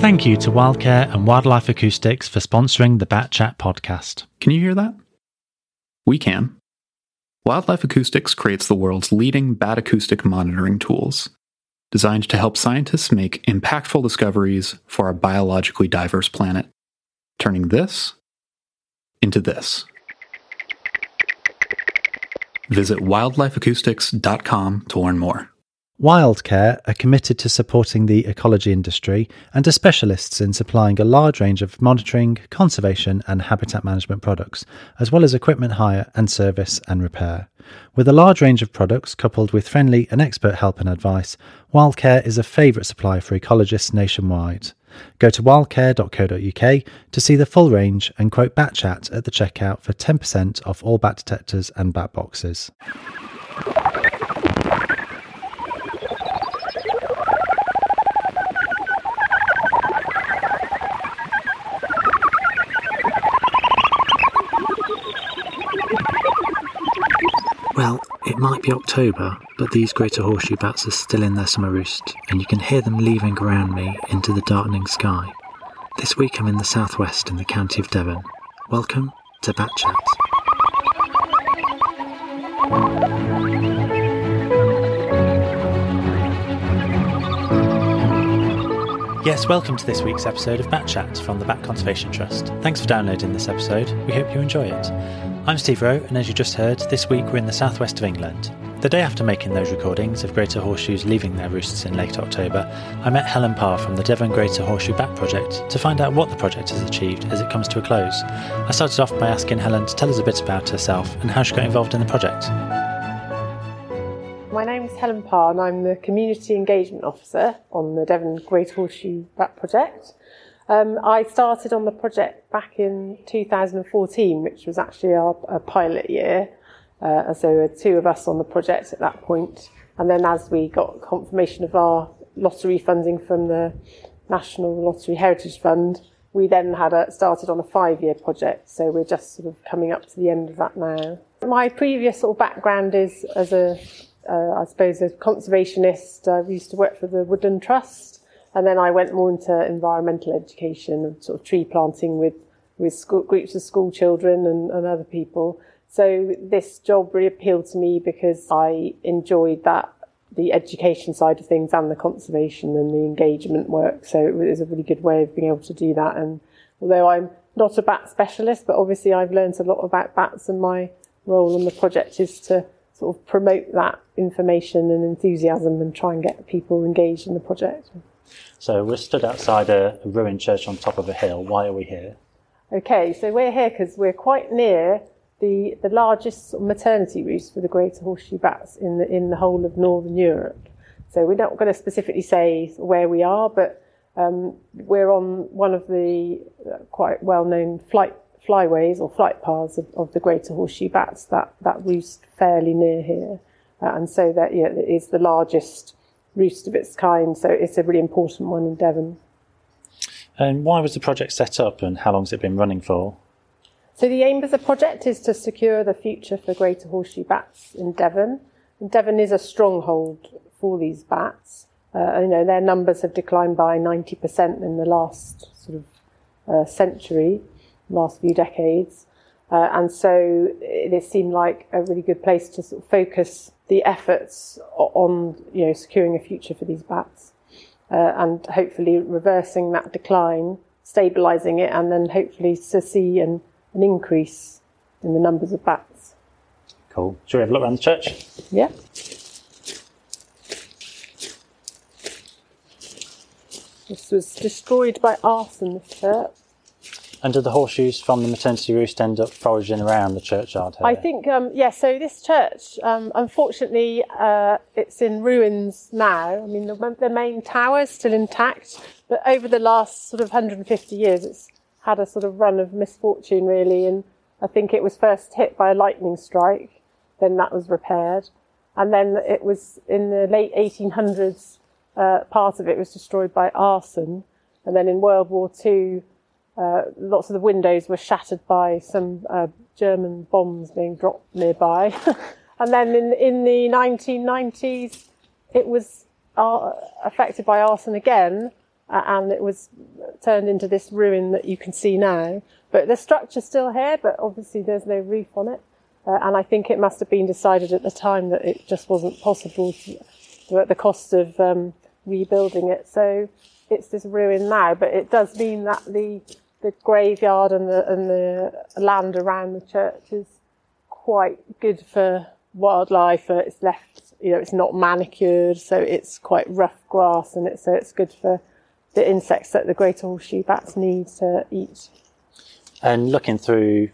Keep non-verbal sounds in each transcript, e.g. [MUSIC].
Thank you to Wildcare and Wildlife Acoustics for sponsoring the Bat Chat podcast. Can you hear that? We can. Wildlife Acoustics creates the world's leading bat acoustic monitoring tools, designed to help scientists make impactful discoveries for our biologically diverse planet, turning this into this. Visit wildlifeacoustics.com to learn more. Wildcare are committed to supporting the ecology industry and are specialists in supplying a large range of monitoring, conservation, and habitat management products, as well as equipment hire and service and repair. With a large range of products coupled with friendly and expert help and advice, Wildcare is a favourite supplier for ecologists nationwide. Go to wildcare.co.uk to see the full range and quote BatChat at the checkout for 10% off all bat detectors and bat boxes. Well, it might be October, but these greater horseshoe bats are still in their summer roost, and you can hear them leaving around me into the darkening sky. This week I'm in the southwest in the county of Devon. Welcome to Bat Chat. Yes, welcome to this week's episode of Bat Chat from the Bat Conservation Trust. Thanks for downloading this episode. We hope you enjoy it. I'm Steve Rowe, and as you just heard, this week we're in the southwest of England. The day after making those recordings of greater horseshoes leaving their roosts in late October, I met Helen Parr from the Devon Greater Horseshoe Bat Project to find out what the project has achieved as it comes to a close. I started off by asking Helen to tell us a bit about herself and how she got involved in the project. Name's Helen Parr and I'm the Community Engagement Officer on the Devon Great Horseshoe Bat Project. Um, I started on the project back in 2014, which was actually our, our pilot year. Uh, so there were two of us on the project at that point. And then as we got confirmation of our lottery funding from the National Lottery Heritage Fund, we then had a, started on a five-year project. So we're just sort of coming up to the end of that now. My previous sort of background is as a uh, I suppose, a conservationist. I used to work for the Woodland Trust, and then I went more into environmental education and sort of tree planting with with school, groups of school children and, and other people. So this job really appealed to me because I enjoyed that the education side of things and the conservation and the engagement work. So it was a really good way of being able to do that. And although I'm not a bat specialist, but obviously I've learned a lot about bats, and my role on the project is to sort of promote that information and enthusiasm and try and get people engaged in the project. So we're stood outside a, ruined church on top of a hill. Why are we here? Okay, so we're here because we're quite near the, the largest maternity roost for the greater horseshoe bats in the, in the whole of Northern Europe. So we're not going to specifically say where we are, but um, we're on one of the uh, quite well-known flight flyways or flight paths of, of the greater horseshoe bats that, that roost fairly near here. Uh, and so that yeah, it is the largest roost of its kind. So it's a really important one in Devon. And why was the project set up and how long has it been running for? So the aim of the project is to secure the future for greater horseshoe bats in Devon. And Devon is a stronghold for these bats. Uh, you know, their numbers have declined by 90% in the last sort of uh, century last few decades. Uh, and so it seemed like a really good place to sort of focus the efforts on, you know, securing a future for these bats uh, and hopefully reversing that decline, stabilising it, and then hopefully to see an, an increase in the numbers of bats. Cool. Shall we have a look around the church? Yeah. This was destroyed by arson, this church. And do the horseshoes from the maternity roost end up foraging around the churchyard here? I think, um, yeah, so this church, um, unfortunately, uh, it's in ruins now. I mean, the, the main tower is still intact, but over the last sort of 150 years, it's had a sort of run of misfortune, really. And I think it was first hit by a lightning strike, then that was repaired. And then it was in the late 1800s, uh, part of it was destroyed by arson. And then in World War II, uh, lots of the windows were shattered by some uh, German bombs being dropped nearby. [LAUGHS] and then in, in the 1990s, it was uh, affected by arson again. uh, and it was turned into this ruin that you can see now. But the structure's still here, but obviously there's no roof on it. And I think it must have been decided at the time that it just wasn't possible to, to at the cost of um, rebuilding it. So it's this ruin now, but it does mean that the the graveyard and the and the land around the church is quite good for wildlife. Uh, it's left, you know, it's not manicured, so it's quite rough grass, and it's so it's good for the insects that the greater horseshoe bats need to eat. And looking through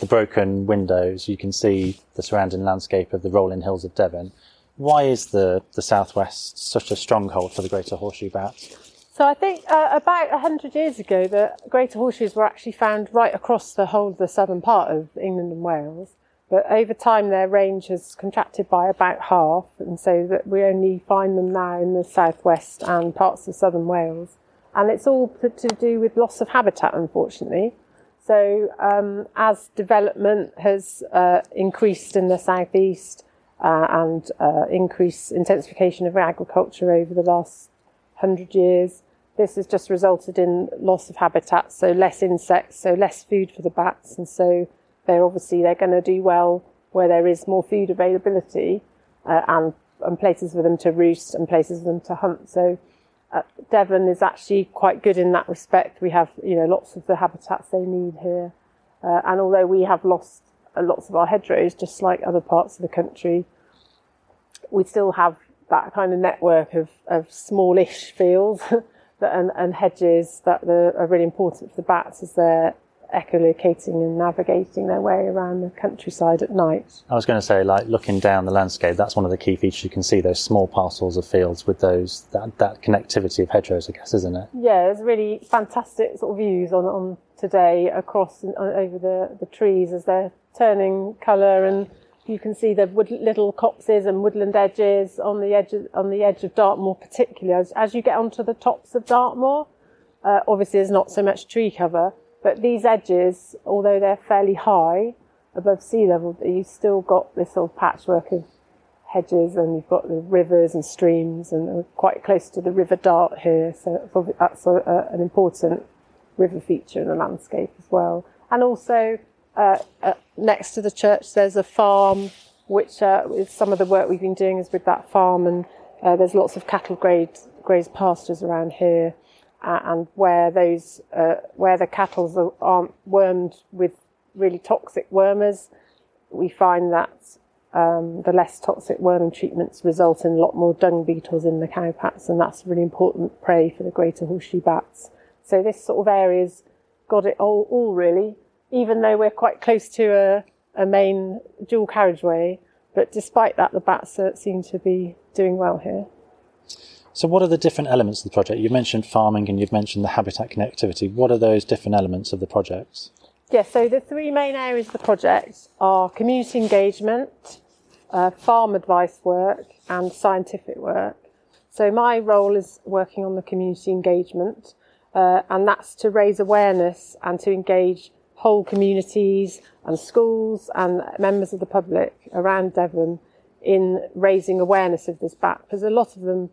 the broken windows, you can see the surrounding landscape of the rolling hills of Devon. Why is the, the southwest such a stronghold for the greater horseshoe bat? So I think uh, about 100 years ago, the greater horseshoes were actually found right across the whole of the southern part of England and Wales. But over time, their range has contracted by about half, and so that we only find them now in the southwest and parts of southern Wales. And it's all to, do with loss of habitat, unfortunately. So um, as development has uh, increased in the southeast uh, and uh, increased intensification of agriculture over the last hundred years, this has just resulted in loss of habitat, so less insects, so less food for the bats, and so they're obviously they're going to do well where there is more food availability uh, and and places for them to roost and places for them to hunt. So uh, Devon is actually quite good in that respect. We have you know lots of the habitats they need here, uh, and although we have lost uh, lots of our hedgerows, just like other parts of the country, we still have that kind of network of, of smallish fields [LAUGHS] that, and, and hedges that are really important for the bats as they're echolocating and navigating their way around the countryside at night. I was going to say, like looking down the landscape, that's one of the key features. You can see those small parcels of fields with those that, that connectivity of hedgerows, I guess, isn't it? Yeah, there's really fantastic sort of views on on today across and uh, over the the trees as they're turning colour and. You can see the wood, little copses and woodland edges on the edge of, on the edge of Dartmoor, particularly as, as you get onto the tops of Dartmoor. Uh, obviously, there's not so much tree cover, but these edges, although they're fairly high above sea level, you've still got this sort of patchwork of hedges and you've got the rivers and streams and we're quite close to the River Dart here. So that's a, a, an important river feature in the landscape as well. And also, uh, uh, next to the church, there's a farm, which uh, with some of the work we've been doing is with that farm, and uh, there's lots of cattle grazed pastures around here and where those uh, where the cattle aren't wormed with really toxic wormers, we find that um, the less toxic worming treatments result in a lot more dung beetles in the cowpats, and that's really important prey for the greater horseshoe bats. So this sort of area's got it all, all really, even though we're quite close to a, a main dual carriageway. But despite that, the bats seem to be doing well here. So, what are the different elements of the project? You've mentioned farming and you've mentioned the habitat connectivity. What are those different elements of the project? Yeah, so the three main areas of the project are community engagement, uh, farm advice work, and scientific work. So, my role is working on the community engagement, uh, and that's to raise awareness and to engage whole communities and schools and members of the public around Devon in raising awareness of this bat, because a lot of them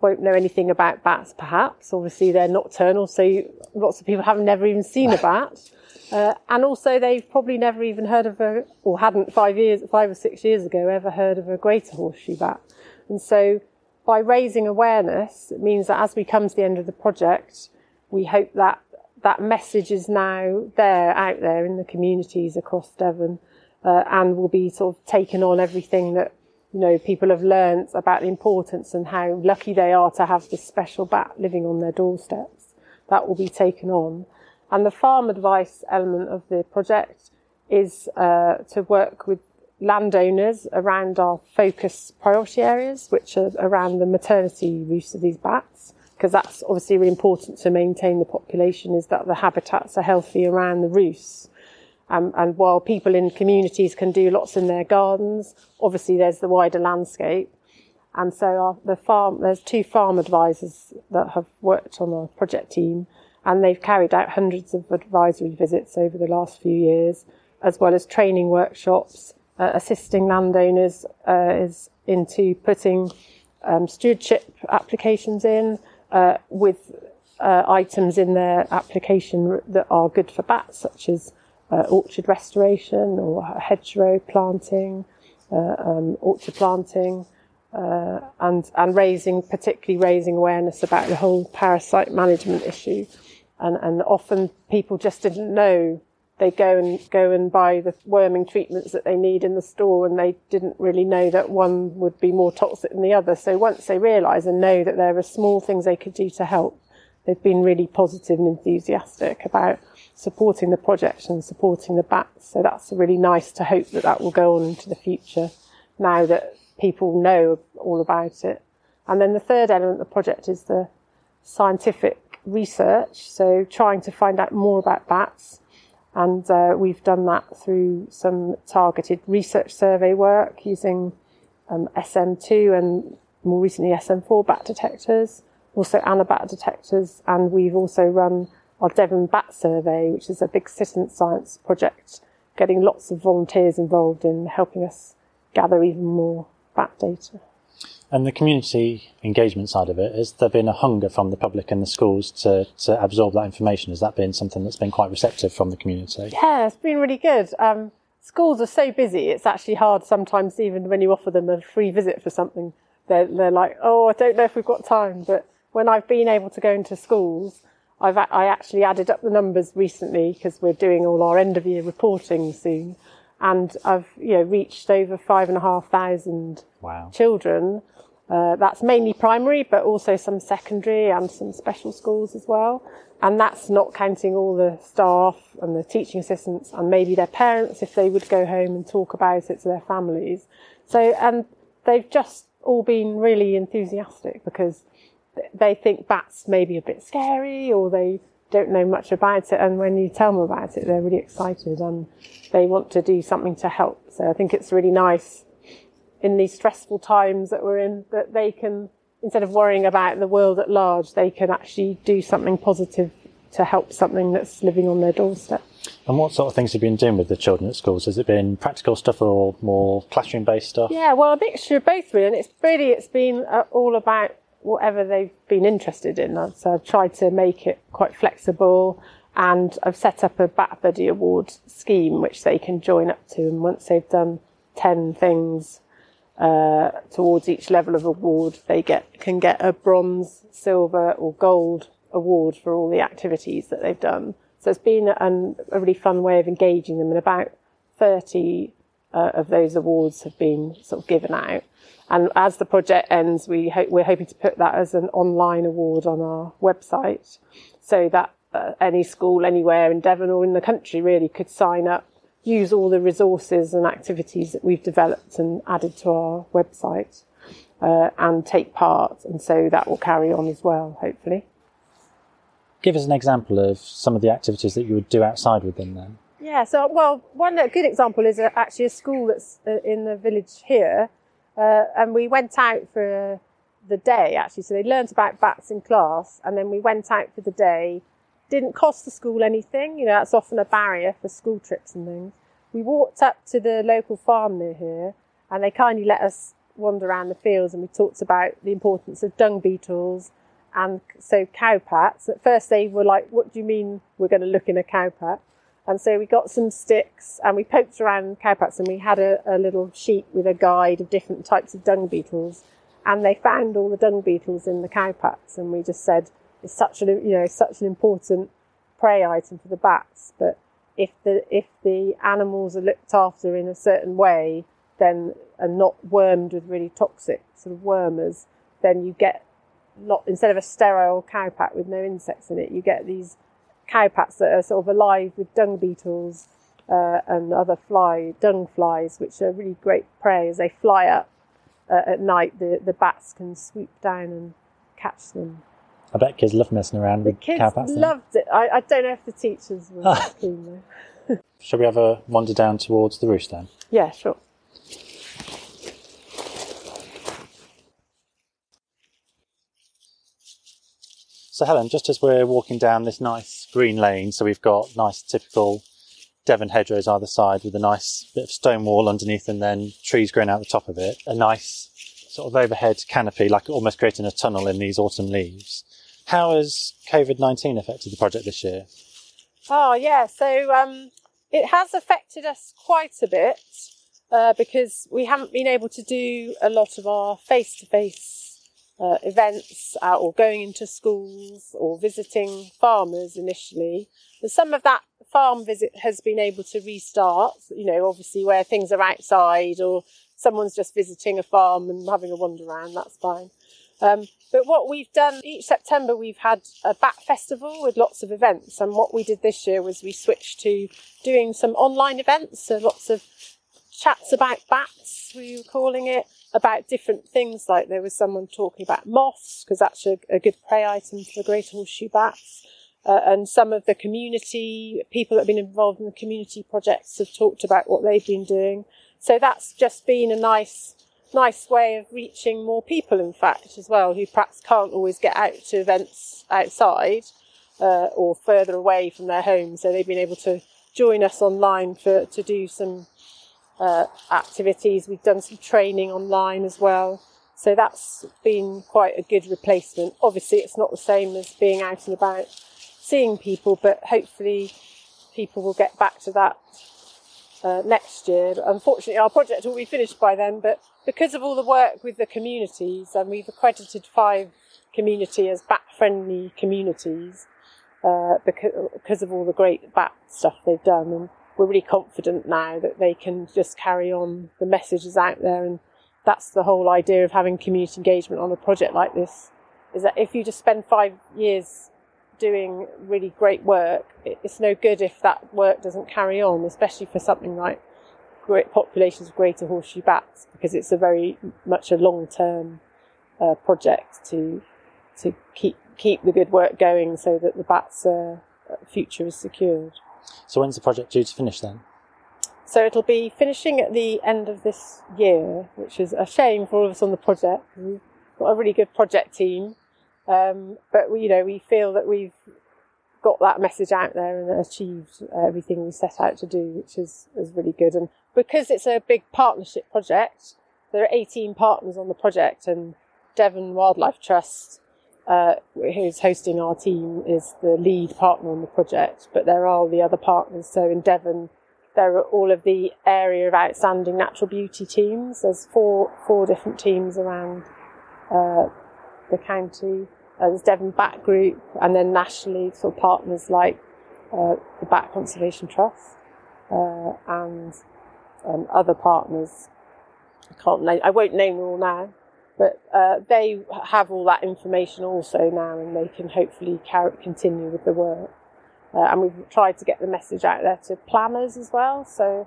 won't know anything about bats, perhaps. Obviously, they're nocturnal, so lots of people have never even seen a [LAUGHS] bat. Uh, and also, they've probably never even heard of a, or hadn't five years, five or six years ago, ever heard of a greater horseshoe bat. And so, by raising awareness, it means that as we come to the end of the project, we hope that that message is now there, out there in the communities across Devon, uh, and will be sort of taken on everything that you know, people have learnt about the importance and how lucky they are to have this special bat living on their doorsteps. That will be taken on. And the farm advice element of the project is uh, to work with landowners around our focus priority areas, which are around the maternity use of these bats, because that's obviously really important to maintain the population, is that the habitats are healthy around the roosts. Um, and while people in communities can do lots in their gardens, obviously there's the wider landscape. And so our, the farm, there's two farm advisors that have worked on our project team, and they've carried out hundreds of advisory visits over the last few years, as well as training workshops, uh, assisting landowners uh, is into putting um, stewardship applications in uh, with uh, items in their application that are good for bats, such as uh, orchard restoration or hedgerow planting, uh, um, orchard planting, uh, and and raising particularly raising awareness about the whole parasite management issue, and and often people just didn't know they go and go and buy the worming treatments that they need in the store and they didn't really know that one would be more toxic than the other. So once they realise and know that there are small things they could do to help, they've been really positive and enthusiastic about supporting the project and supporting the bats. So that's really nice to hope that that will go on into the future now that people know all about it. And then the third element of the project is the scientific research. So trying to find out more about bats and uh, we've done that through some targeted research survey work using um, SM2 and more recently SM4 bat detectors, also Anabat detectors, and we've also run our Devon Bat Survey, which is a big citizen science project, getting lots of volunteers involved in helping us gather even more bat data. And the community engagement side of it, has there been a hunger from the public and the schools to, to absorb that information? Has that been something that's been quite receptive from the community? Yeah, it's been really good. Um, schools are so busy, it's actually hard sometimes, even when you offer them a free visit for something. They're, they're like, oh, I don't know if we've got time. But when I've been able to go into schools, I've I actually added up the numbers recently because we're doing all our end of year reporting soon, and I've you know reached over five and a half thousand wow. children uh, that's mainly primary, but also some secondary and some special schools as well. And that's not counting all the staff and the teaching assistants and maybe their parents if they would go home and talk about it to their families. So, and they've just all been really enthusiastic because they think bats may be a bit scary or they don't know much about it. And when you tell them about it, they're really excited and they want to do something to help. So I think it's really nice in these stressful times that we're in, that they can, instead of worrying about the world at large, they can actually do something positive to help something that's living on their doorstep. And what sort of things have you been doing with the children at schools? Has it been practical stuff or more classroom based stuff? Yeah, well, a mixture of both really. And it's really, it's been uh, all about whatever they've been interested in. So I've tried to make it quite flexible and I've set up a Bat Buddy Award scheme which they can join up to. And once they've done 10 things uh, towards each level of award, they get can get a bronze, silver, or gold award for all the activities that they've done. So it's been an, a really fun way of engaging them, and about 30 uh, of those awards have been sort of given out. And as the project ends, we we're hoping to put that as an online award on our website, so that uh, any school anywhere in Devon or in the country really could sign up use all the resources and activities that we've developed and added to our website uh, and take part. And so that will carry on as well, hopefully. Give us an example of some of the activities that you would do outside with them then. Yeah, so, well, one good example is actually a school that's uh, in the village here. Uh, and we went out for the day actually. So they learned about bats in class and then we went out for the day didn't cost the school anything. You know, that's often a barrier for school trips and things. We walked up to the local farm near here and they kindly let us wander around the fields and we talked about the importance of dung beetles and so cowpats. At first they were like, what do you mean we're going to look in a cowpat? And so we got some sticks and we poked around cowpats and we had a, a little sheet with a guide of different types of dung beetles. And they found all the dung beetles in the cowpats and we just said, it's such an you know such an important prey item for the bats. But if the if the animals are looked after in a certain way, then and not wormed with really toxic sort of wormers, then you get not instead of a sterile cowpat with no insects in it, you get these cowpats that are sort of alive with dung beetles uh, and other fly dung flies, which are really great prey as they fly up uh, at night. The the bats can swoop down and catch them. I bet kids love messing around the with kids cowpats. loved it. I, I, don't know if the teachers were [LAUGHS] keen though. Shall we have a wander down towards the roost then? Yeah, sure. So Helen, just as we're walking down this nice green lane, so we've got nice typical Devon hedgerows either side with a nice bit of stone wall underneath and then trees growing out the top of it. A nice sort of overhead canopy, like almost creating a tunnel in these autumn leaves. How has COVID 19 affected the project this year? Oh, yeah. So um, it has affected us quite a bit uh, because we haven't been able to do a lot of our face to face events uh, or going into schools or visiting farmers initially. But some of that farm visit has been able to restart, you know, obviously where things are outside or someone's just visiting a farm and having a wander around, that's fine. Um, but what we've done each September, we've had a bat festival with lots of events. And what we did this year was we switched to doing some online events. So lots of chats about bats, we were calling it, about different things. Like there was someone talking about moths, because that's a, a, good prey item for greater horseshoe bats. Uh, and some of the community people that have been involved in the community projects have talked about what they've been doing. So that's just been a nice nice way of reaching more people, in fact, as well, who perhaps can't always get out to events outside uh, or further away from their home. So they've been able to join us online for to do some uh, activities. We've done some training online as well. So that's been quite a good replacement. Obviously, it's not the same as being out and about seeing people, but hopefully, people will get back to that uh, next year. Unfortunately, our project will be finished by then, but because of all the work with the communities, and we've accredited five community as bat friendly communities uh, because, because of all the great bat stuff they've done. And we're really confident now that they can just carry on the messages out there. And that's the whole idea of having community engagement on a project like this is that if you just spend five years doing really great work, it's no good if that work doesn't carry on, especially for something like great populations of greater horseshoe bats because it's a very much a long term uh, project to to keep keep the good work going so that the bats' uh, future is secured. So when's the project due to finish then? So it'll be finishing at the end of this year, which is a shame for all of us on the project. We've got a really good project team, um, but we, you know we feel that we've got that message out there and achieved everything we set out to do, which is, is really good. And because it's a big partnership project, there are 18 partners on the project, and Devon Wildlife Trust, uh, who's hosting our team, is the lead partner on the project. But there are all the other partners. So in Devon, there are all of the area of outstanding natural beauty teams. There's four four different teams around uh, the county. Uh, there's Devon Bat Group, and then nationally, sort of partners like uh, the Bat Conservation Trust uh, and um, other partners. I can't name, I won't name them all now, but uh, they have all that information also now, and they can hopefully carry, continue with the work. Uh, and we've tried to get the message out there to planners as well. So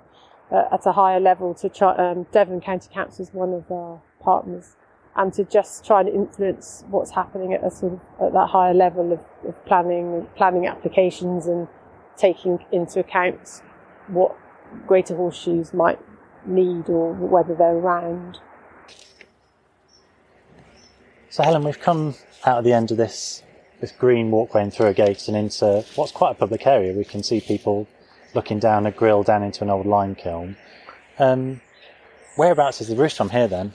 uh, at a higher level, to try, um, Devon County Council is one of our partners and to just try and influence what's happening at a sort of at that higher level of, of planning planning applications and taking into account what greater horseshoes might need or whether they're around. So Helen, we've come out of the end of this this green walkway and through a gate and into what's quite a public area. We can see people looking down a grill down into an old lime kiln. Um, whereabouts is the roost from here then?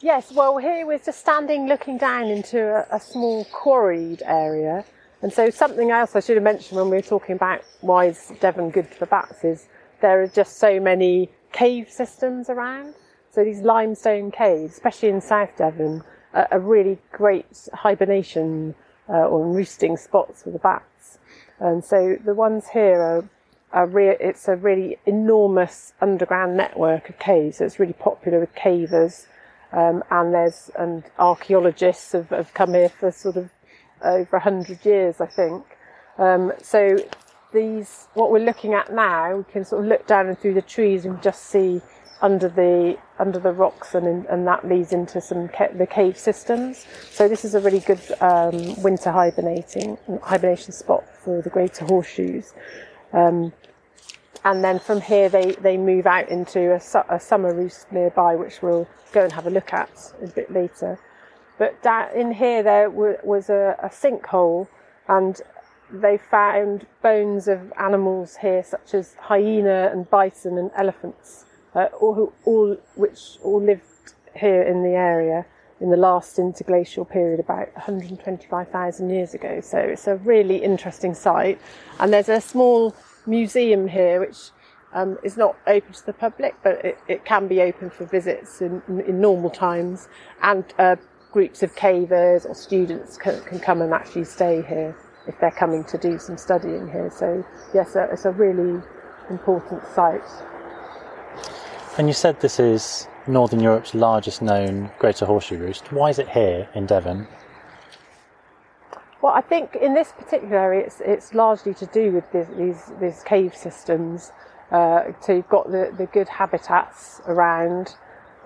Yes, well, here we're just standing looking down into a, a, small quarried area. And so, something else I should have mentioned when we were talking about why is Devon good for bats is there are just so many cave systems around. So, these limestone caves, especially in South Devon, are, are really great hibernation uh, or roosting spots for the bats. And so, the ones here are a re- it's a really enormous underground network of caves. So it's really popular with cavers um, and there's and archaeologists have, have come here for sort of over a hundred years, I think. Um, so these, what we're looking at now, we can sort of look down and through the trees and just see under the under the rocks, and in, and that leads into some ca- the cave systems. So this is a really good um, winter hibernating hibernation spot for the greater horseshoes. Um, and then from here they, they move out into a, su- a, summer roost nearby, which we'll go and have a look at a bit later. But in here there w- was a, a sinkhole, and they found bones of animals here, such as hyena and bison and elephants, uh, all, all which all lived here in the area. in the last interglacial period about 125,000 years ago. So it's a really interesting site. And there's a small museum here which um, is not open to the public, but it, it can be open for visits in, in normal times. And uh, groups of cavers or students can, can, come and actually stay here if they're coming to do some studying here. So, yes, it's a really important site. And you said this is Northern Europe's largest known greater horseshoe roost. Why is it here in Devon? Well, I think in this particular area, it's, it's largely to do with this, these, these cave systems. Uh, so you've got the, the good habitats around,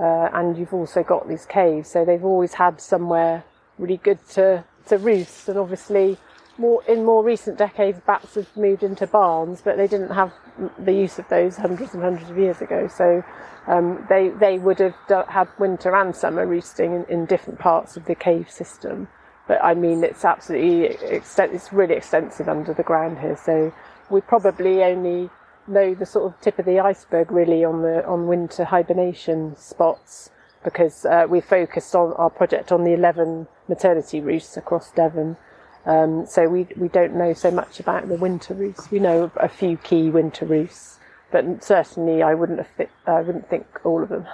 uh, and you've also got these caves. So they've always had somewhere really good to, to roost. And obviously, more in more recent decades, bats have moved into barns, but they didn't have the use of those hundreds and hundreds of years ago. So um, they they would have had winter and summer roosting in, in, different parts of the cave system. But I mean, it's absolutely it's really extensive under the ground here. So we probably only know the sort of tip of the iceberg really on the on winter hibernation spots because uh, we focused on our project on the 11 maternity roosts across Devon um, so we we don't know so much about the winter roosts. We know a few key winter roosts, but certainly I wouldn't fit, I wouldn't think all of them.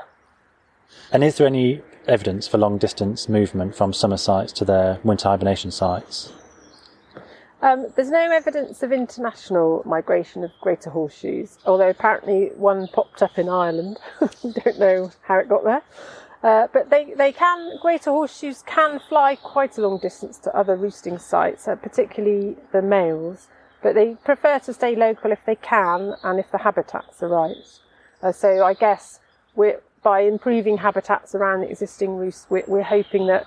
And is there any evidence for long distance movement from summer sites to their winter hibernation sites? Um, there's no evidence of international migration of greater horseshoes, although apparently one popped up in Ireland. [LAUGHS] We don't know how it got there. Uh, but they, they can, greater horseshoes can fly quite a long distance to other roosting sites, uh, particularly the males, but they prefer to stay local if they can and if the habitats are right. Uh, so I guess by improving habitats around existing roosts, we're, we're hoping that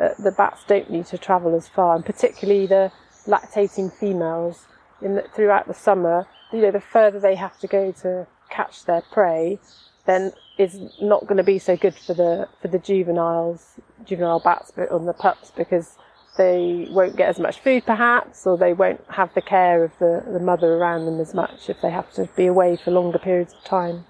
uh, the bats don't need to travel as far, and particularly the lactating females in the, throughout the summer, you know, the further they have to go to catch their prey, then is not going to be so good for the for the juveniles, juvenile bats, but on the pups because they won't get as much food perhaps, or they won't have the care of the, the mother around them as much if they have to be away for longer periods of time.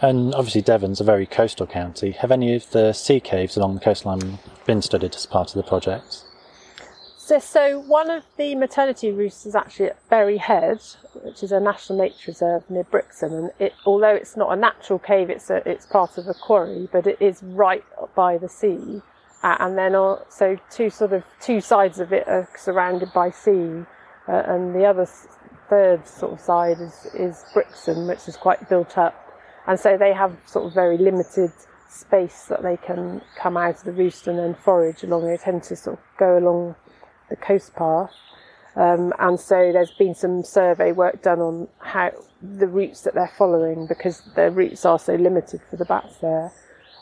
And obviously, Devon's a very coastal county. Have any of the sea caves along the coastline been studied as part of the project? So, so one of the maternity roosts is actually at Berry Head, which is a national nature reserve near Brixham. And it, although it's not a natural cave, it's a, it's part of a quarry, but it is right by the sea. Uh, and then so two sort of two sides of it are surrounded by sea, uh, and the other third sort of side is is Brixham, which is quite built up. And so they have sort of very limited space that they can come out of the roost and then forage along. They tend to sort of go along the coast path. Um, and so there's been some survey work done on how the routes that they're following because their routes are so limited for the bats there.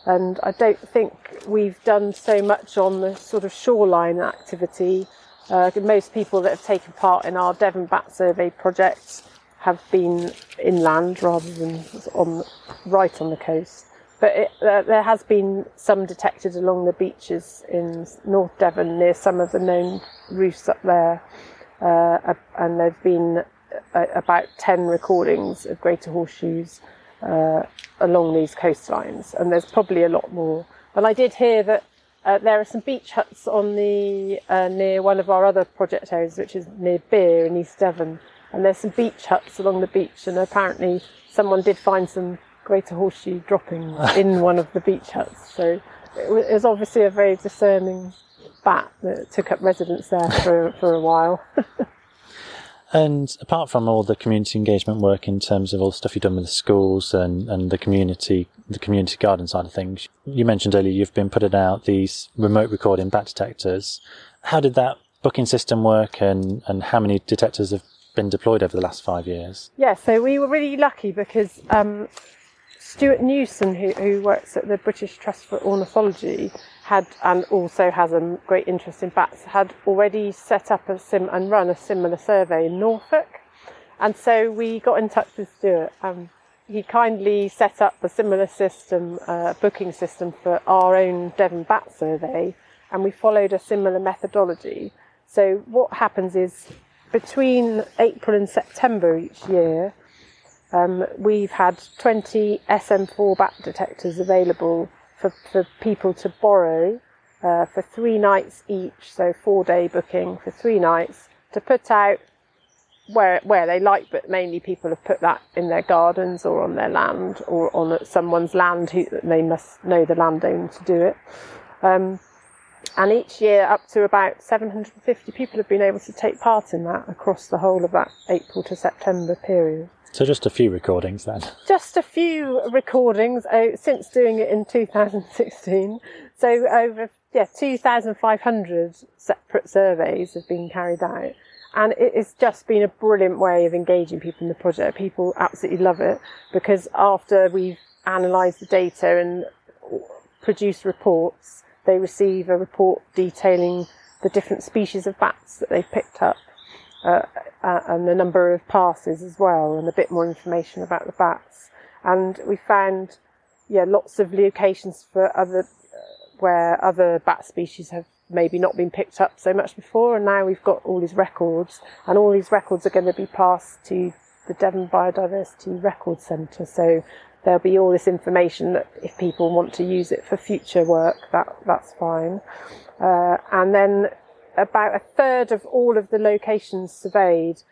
And I don't think we've done so much on the sort of shoreline activity. Uh, most people that have taken part in our Devon Bat Survey project have been inland rather than on right on the coast. But it, uh, there has been some detected along the beaches in North Devon near some of the known reefs up there, uh, and there've been uh, about 10 recordings of greater horseshoes uh, along these coastlines, and there's probably a lot more. But I did hear that uh, there are some beach huts on the uh, near one of our other project areas, which is near Beer in East Devon, and there's some beach huts along the beach, and apparently someone did find some greater horseshoe droppings in one of the beach huts. So it was obviously a very discerning bat that took up residence there for, for a while. [LAUGHS] and apart from all the community engagement work in terms of all the stuff you've done with the schools and, and the community, the community garden side of things, you mentioned earlier you've been putting out these remote recording bat detectors. How did that booking system work and, and how many detectors have been deployed over the last five years? Yeah, so we were really lucky because um, Stuart Newson, who, who works at the British Trust for Ornithology, had and also has a great interest in bats, had already set up a sim and run a similar survey in Norfolk, and so we got in touch with Stuart. Um, he kindly set up a similar system, uh, booking system for our own Devon Bat Survey, and we followed a similar methodology. So what happens is between April and September each year, um, we've had 20 SM4 bat detectors available for, for people to borrow uh, for three nights each, so four day booking for three nights to put out where where they like, but mainly people have put that in their gardens or on their land or on someone's land who they must know the landowner to do it. Um, and each year, up to about 750 people have been able to take part in that across the whole of that April to September period. So just a few recordings then. Just a few recordings uh, since doing it in 2016. So over yeah 2,500 separate surveys have been carried out, and it's just been a brilliant way of engaging people in the project. People absolutely love it because after we've analysed the data and produced reports, they receive a report detailing the different species of bats that they've picked up uh, uh, and the number of passes as well, and a bit more information about the bats. And we found, yeah, lots of locations for other uh, where other bat species have maybe not been picked up so much before, and now we've got all these records, and all these records are going to be passed to the Devon Biodiversity Record Centre. So there'll be all this information that if people want to use it for future work, that that's fine. Uh, and then about a third of all of the locations surveyed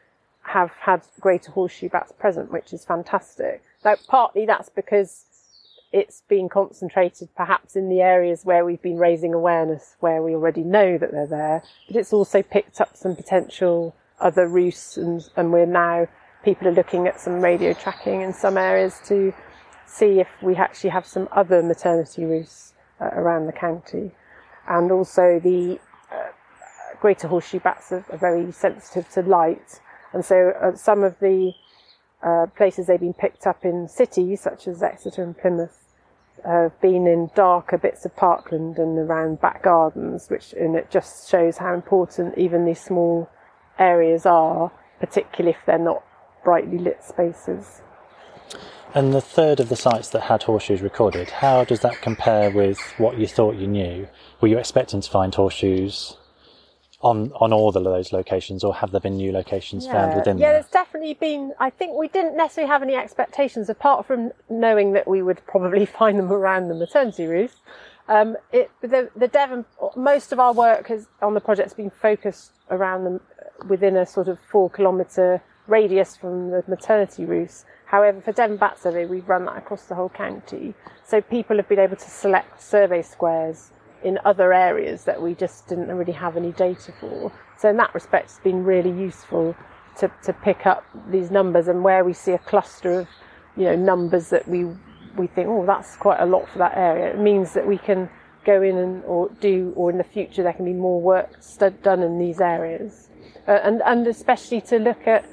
have had greater horseshoe bats present, which is fantastic. Now, partly that's because it's been concentrated perhaps in the areas where we've been raising awareness, where we already know that they're there, but it's also picked up some potential other roosts, and, and we're now people are looking at some radio tracking in some areas to see if we actually have some other maternity roosts uh, around the county. And also the greater horseshoe bats are, are very sensitive to light, and so uh, some of the uh, places they've been picked up in cities such as Exeter and Plymouth have been in darker bits of parkland and around back gardens, which and it just shows how important even these small areas are, particularly if they're not brightly lit spaces. And the third of the sites that had horseshoes recorded, how does that compare with what you thought you knew? Were you expecting to find horseshoes on on all of those locations, or have there been new locations yeah. found within? Them? Yeah, there? there's definitely been. I think we didn't necessarily have any expectations apart from knowing that we would probably [LAUGHS] find them around the maternity roost. Um, it, the, the Devon, most of our work has, on the project has been focused around them within a sort of four kilometre radius from the maternity roost. However, for Devon Bat Survey, we've run that across the whole county. So people have been able to select survey squares in other areas that we just didn't really have any data for. So in that respect, it's been really useful to, to pick up these numbers and where we see a cluster of, you know, numbers that we we think, oh, that's quite a lot for that area. It means that we can go in and or do, or in the future there can be more work done in these areas, uh, and and especially to look at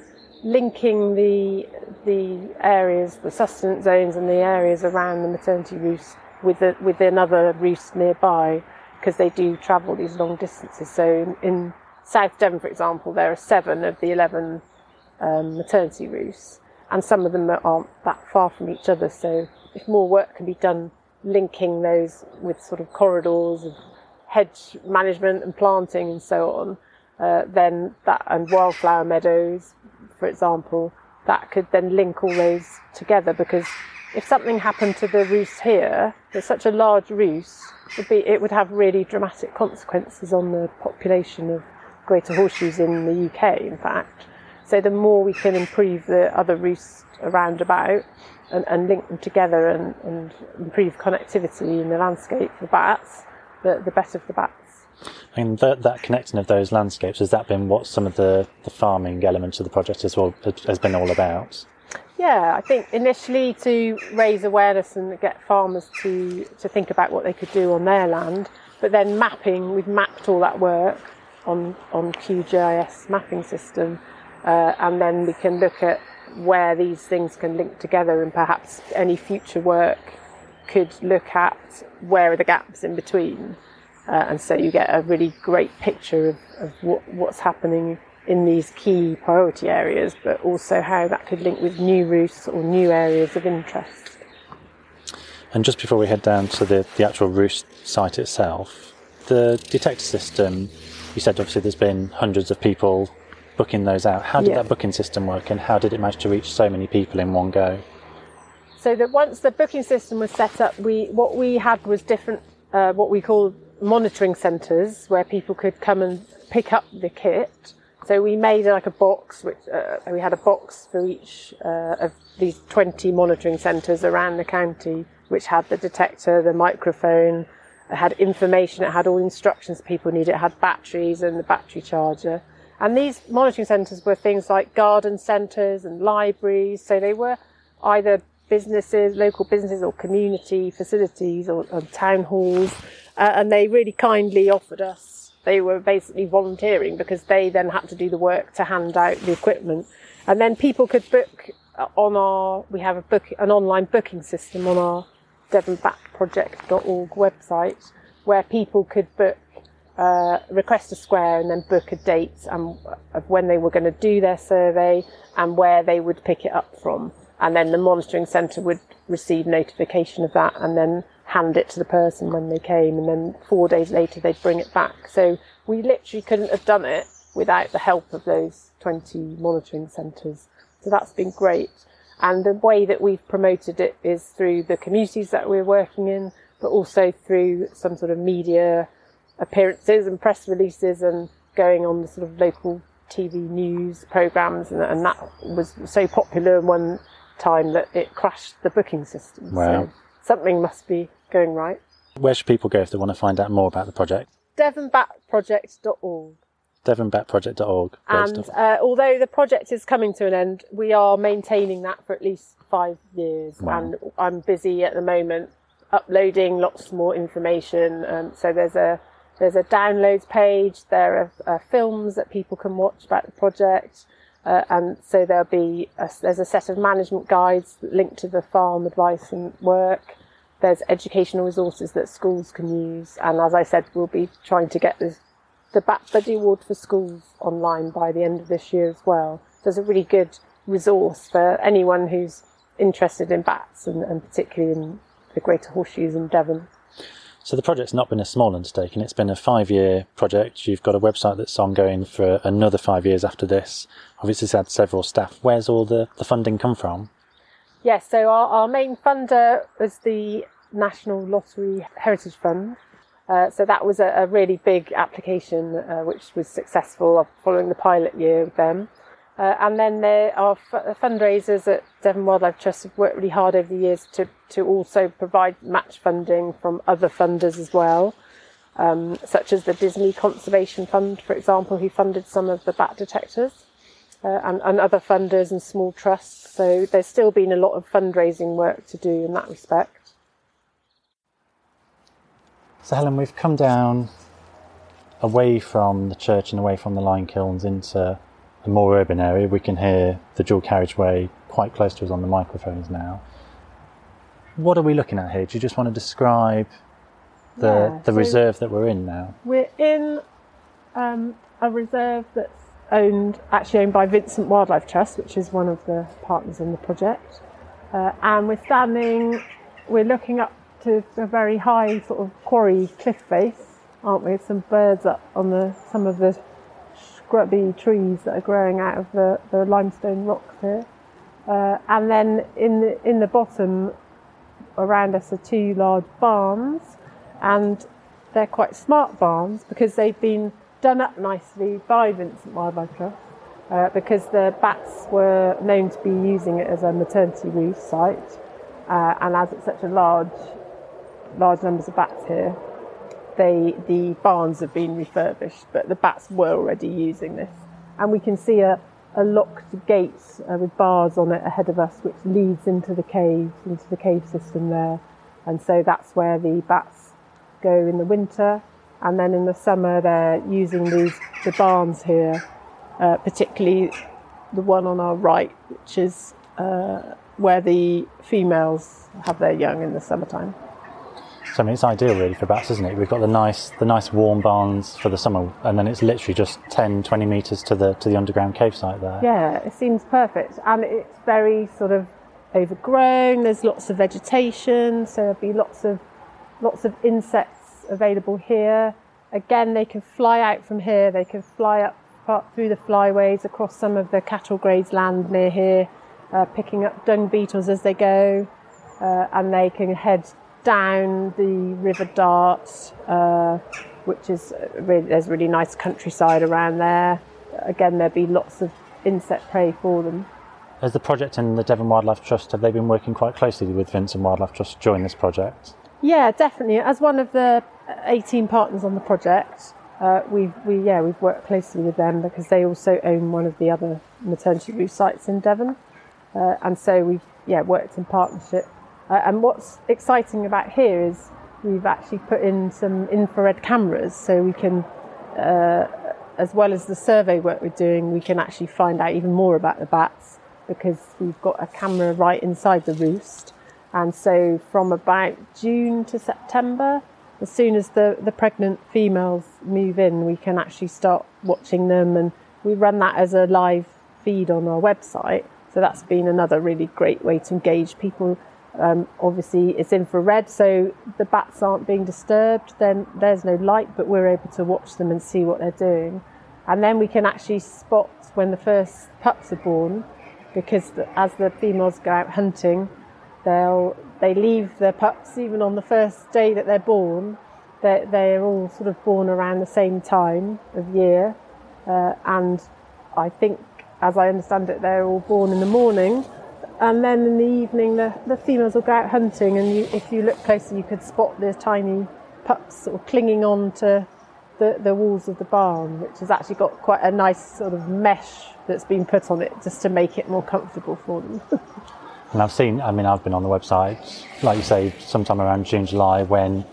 linking the the areas, the sustenance zones, and the areas around the maternity roost with a, with another roost nearby because they do travel these long distances. So in, in, South Devon, for example, there are seven of the 11 um, maternity roosts, and some of them aren't that far from each other. So if more work can be done linking those with sort of corridors of hedge management and planting and so on, uh, then that and wildflower meadows, for example, that could then link all those together because if something happened to the roost here, there's such a large roost, would be, it would have really dramatic consequences on the population of greater horseshoes in the UK, in fact. So the more we can improve the other roosts around about and, and link them together and, and, improve connectivity in the landscape for bats, the, the better for the bats. And that, that connecting of those landscapes, has that been what some of the, the farming elements of the project as well has been all about? Yeah, I think initially to raise awareness and get farmers to, to think about what they could do on their land, but then mapping, we've mapped all that work on, on QGIS mapping system, uh, and then we can look at where these things can link together and perhaps any future work could look at where are the gaps in between. Uh, and so you get a really great picture of, of what, what's happening in these key priority areas, but also how that could link with new routes or new areas of interest. And just before we head down to the, the actual roost site itself, the detector system, you said obviously there's been hundreds of people booking those out. How did yeah. that booking system work and how did it manage to reach so many people in one go? so that once the booking system was set up, we what we had was different, uh, what we call monitoring centres, where people could come and pick up the kit. So we made like a box, which uh, we had a box for each uh, of these 20 monitoring centres around the county, which had the detector, the microphone, it had information, it had all the instructions people needed, it had batteries and the battery charger. And these monitoring centres were things like garden centres and libraries, so they were either businesses, local businesses, or community facilities, or, or town halls, uh, and they really kindly offered us. They were basically volunteering because they then had to do the work to hand out the equipment, and then people could book uh, on our. We have a book, an online booking system on our devonbatproject.org website, where people could book uh, request a square and then book a date and, of when they were going to do their survey and where they would pick it up from and then the monitoring centre would receive notification of that and then hand it to the person when they came and then four days later they'd bring it back so we literally couldn't have done it without the help of those 20 monitoring centres so that's been great and the way that we've promoted it is through the communities that we're working in but also through some sort of media appearances and press releases and going on the sort of local TV news programs, and, and, that was so popular one time that it crashed the booking system. Wow. So something must be going right. Where should people go if they want to find out more about the project? devonbatproject.org. devonbatproject.org. And uh, although the project is coming to an end, we are maintaining that for at least five years. Wow. And I'm busy at the moment uploading lots more information. Um, so there's a there's a downloads page. There are uh, films that people can watch about the project. Uh, and so there'll be a, there's a set of management guides linked to the farm advice and work. There's educational resources that schools can use, and as I said, we'll be trying to get this, the Bat Buddy Award for schools online by the end of this year as well. So it's a really good resource for anyone who's interested in bats and, and particularly in the Greater Horseshoes in Devon. So the project's not been a small undertaking. It's been a five-year project. You've got a website that's ongoing for another five years after this. Obviously, it's had several staff. Where's all the, the funding come from? Yes, so our, our main funder was the National Lottery Heritage Fund. Uh, so that was a, a really big application, uh, which was successful following the pilot year with them. Uh, and then there are f- fundraisers at Devon Wildlife Trust have worked really hard over the years to, to also provide match funding from other funders as well, um, such as the Disney Conservation Fund, for example, who funded some of the bat detectors, uh, and, and other funders and small trusts. So there's still been a lot of fundraising work to do in that respect. So, Helen, we've come down away from the church and away from the lime kilns into a more urban area. We can hear the dual carriageway quite close to us on the microphones now. What are we looking at here? Do you just want to describe the, Yeah, the so- reserve that we're in now? We're in um, a reserve that's owned, actually owned by Vincent Wildlife Trust, which is one of the partners in the project. Uh, and we're standing, we're looking up to a very high sort of quarry cliff face, aren't we? Some birds up on the some of the scrubby trees that are growing out of the, the limestone rocks here. Uh, and then in the in the bottom around us are two large barns, and they're quite smart barns because they've been done up nicely by Vincent Wildlife Trust. Uh, because the bats were known to be using it as a maternity roost site, uh, and as it's such a large, large numbers of bats here, they the barns have been refurbished, but the bats were already using this, and we can see a, a locked gate uh, with bars on it ahead of us, which leads into the cave, into the cave system there, and so that's where the bats go in the winter, and then in the summer they're using these the barns here, uh, particularly the one on our right, which is uh, where the females have their young in the summertime. So I mean, it's ideal really for bats, isn't it? We've got the nice, the nice warm barns for the summer, and then it's literally just 10, 20 meters to the to the underground cave site there. Yeah, it seems perfect, and it's very sort of overgrown. There's lots of vegetation, so there'll be lots of lots of insects available here. Again, they can fly out from here. They can fly up part through the flyways across some of the cattle graze land near here, uh, picking up dung beetles as they go. uh, and they can head down the River Dart, uh, which is really, there's really nice countryside around there. Again, there'll be lots of insect prey for them. As the project and the Devon Wildlife Trust, have they been working quite closely with Vincent Wildlife Trust during this project? Yeah, definitely. As one of the 18 partners on the project, uh, we've we yeah we've worked closely with them because they also own one of the other maternity roost sites in Devon, uh, and so we've yeah worked in partnership. Uh, and what's exciting about here is we've actually put in some infrared cameras so we can, uh, as well as the survey work we're doing, we can actually find out even more about the bats because we've got a camera right inside the roost. And so from about June to September, as soon as the, the pregnant females move in, we can actually start watching them and we run that as a live feed on our website. So that's been another really great way to engage people. Um, obviously, it's infrared, so the bats aren't being disturbed. Then there's no light, but we're able to watch them and see what they're doing. And then we can actually spot when the first pups are born, because the, as the females go out hunting, they'll they leave their pups even on the first day that they're born. They're, they're all sort of born around the same time of year, uh, and I think, as I understand it, they're all born in the morning, and then in the evening the, the females will go out hunting, and you, if you look closer, you could spot the tiny pups sort of clinging on to the, the walls of the barn, which has actually got quite a nice sort of mesh that's been put on it just to make it more comfortable for them. And I've seen, I mean, I've been on the website, like you say, sometime around June, July, when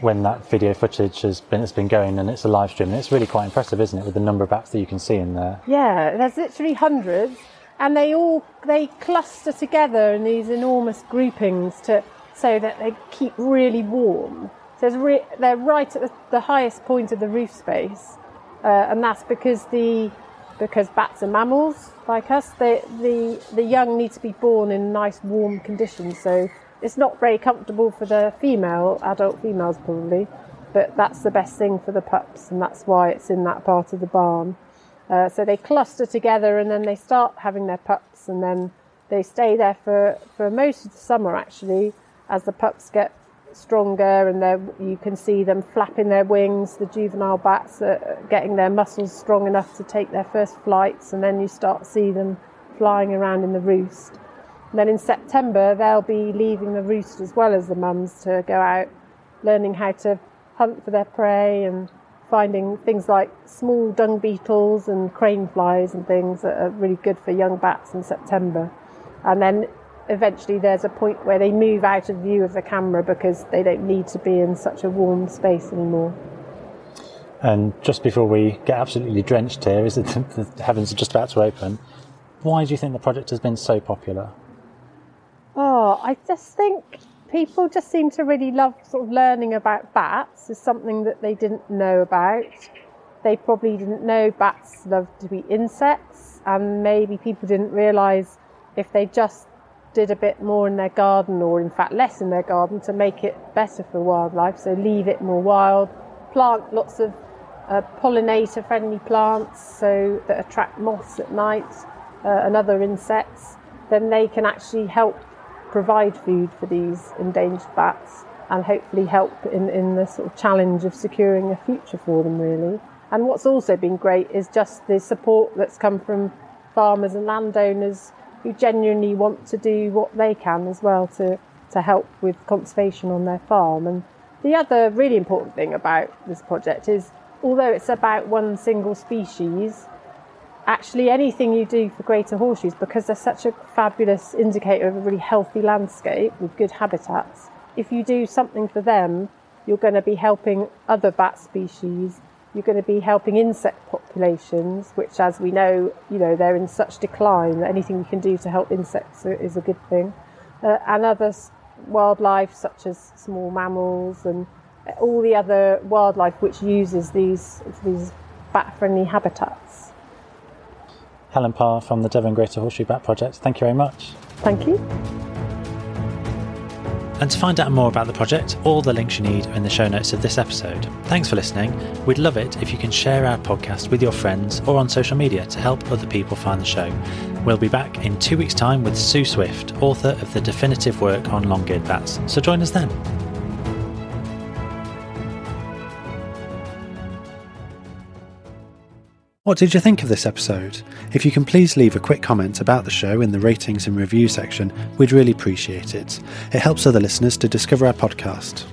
when that video footage has been has been going and it's a live stream. And it's really quite impressive, isn't it, with the number of bats that you can see in there? Yeah, there's literally hundreds, and they all they cluster together in these enormous groupings to so that they keep really warm. So re- they're right at the, the, highest point of the roof space, uh, and that's because the because bats are mammals like us. They, the the young need to be born in nice warm conditions, so it's not very comfortable for the female adult females probably, but that's the best thing for the pups, and that's why it's in that part of the barn. Uh, so they cluster together, and then they start having their pups, and then they stay there for, for most of the summer actually, as the pups get stronger and you can see them flapping their wings. The juvenile bats are getting their muscles strong enough to take their first flights, and then you start see them flying around in the roost. And then in September, they'll be leaving the roost as well as the mums to go out, learning how to hunt for their prey and finding things like small dung beetles and crane flies and things that are really good for young bats in September. And then eventually there's a point where they move out of view of the camera because they don't need to be in such a warm space anymore. And just before we get absolutely drenched here, is it [LAUGHS] the heavens are just about to open? Why do you think the project has been so popular? Oh, I just think people just seem to really love sort of learning about bats. Is something that they didn't know about. They probably didn't know bats love to eat insects, and maybe people didn't realise if they just did a bit more in their garden, or in fact less in their garden, to make it better for wildlife. So leave it more wild, plant lots of uh, pollinator friendly plants so that attract moths at night uh, and other insects, then they can actually help provide food for these endangered bats and hopefully help in, in the sort of challenge of securing a future for them, really. And what's also been great is just the support that's come from farmers and landowners who genuinely want to do what they can as well to, to help with conservation on their farm. And the other really important thing about this project is although it's about one single species, actually anything you do for greater horseshoes, because they're such a fabulous indicator of a really healthy landscape with good habitats, if you do something for them, you're going to be helping other bat species. You're going to be helping insect populations, which, as we know, you know they're in such decline that anything we can do to help insects is a good thing, uh, and other wildlife such as small mammals and all the other wildlife which uses these these bat-friendly habitats. Helen Parr from the Devon Greater Horseshoe Bat Project. Thank you very much. Thank you. And to find out more about the project, all the links you need are in the show notes of this episode. Thanks for listening. We'd love it if you can share our podcast with your friends or on social media to help other people find the show. We'll be back in two weeks' time with Sue Swift, author of the definitive work on long-eared bats. So join us then. What did you think of this episode? If you can please leave a quick comment about the show in the ratings and review section, we'd really appreciate it. It helps other listeners to discover our podcast.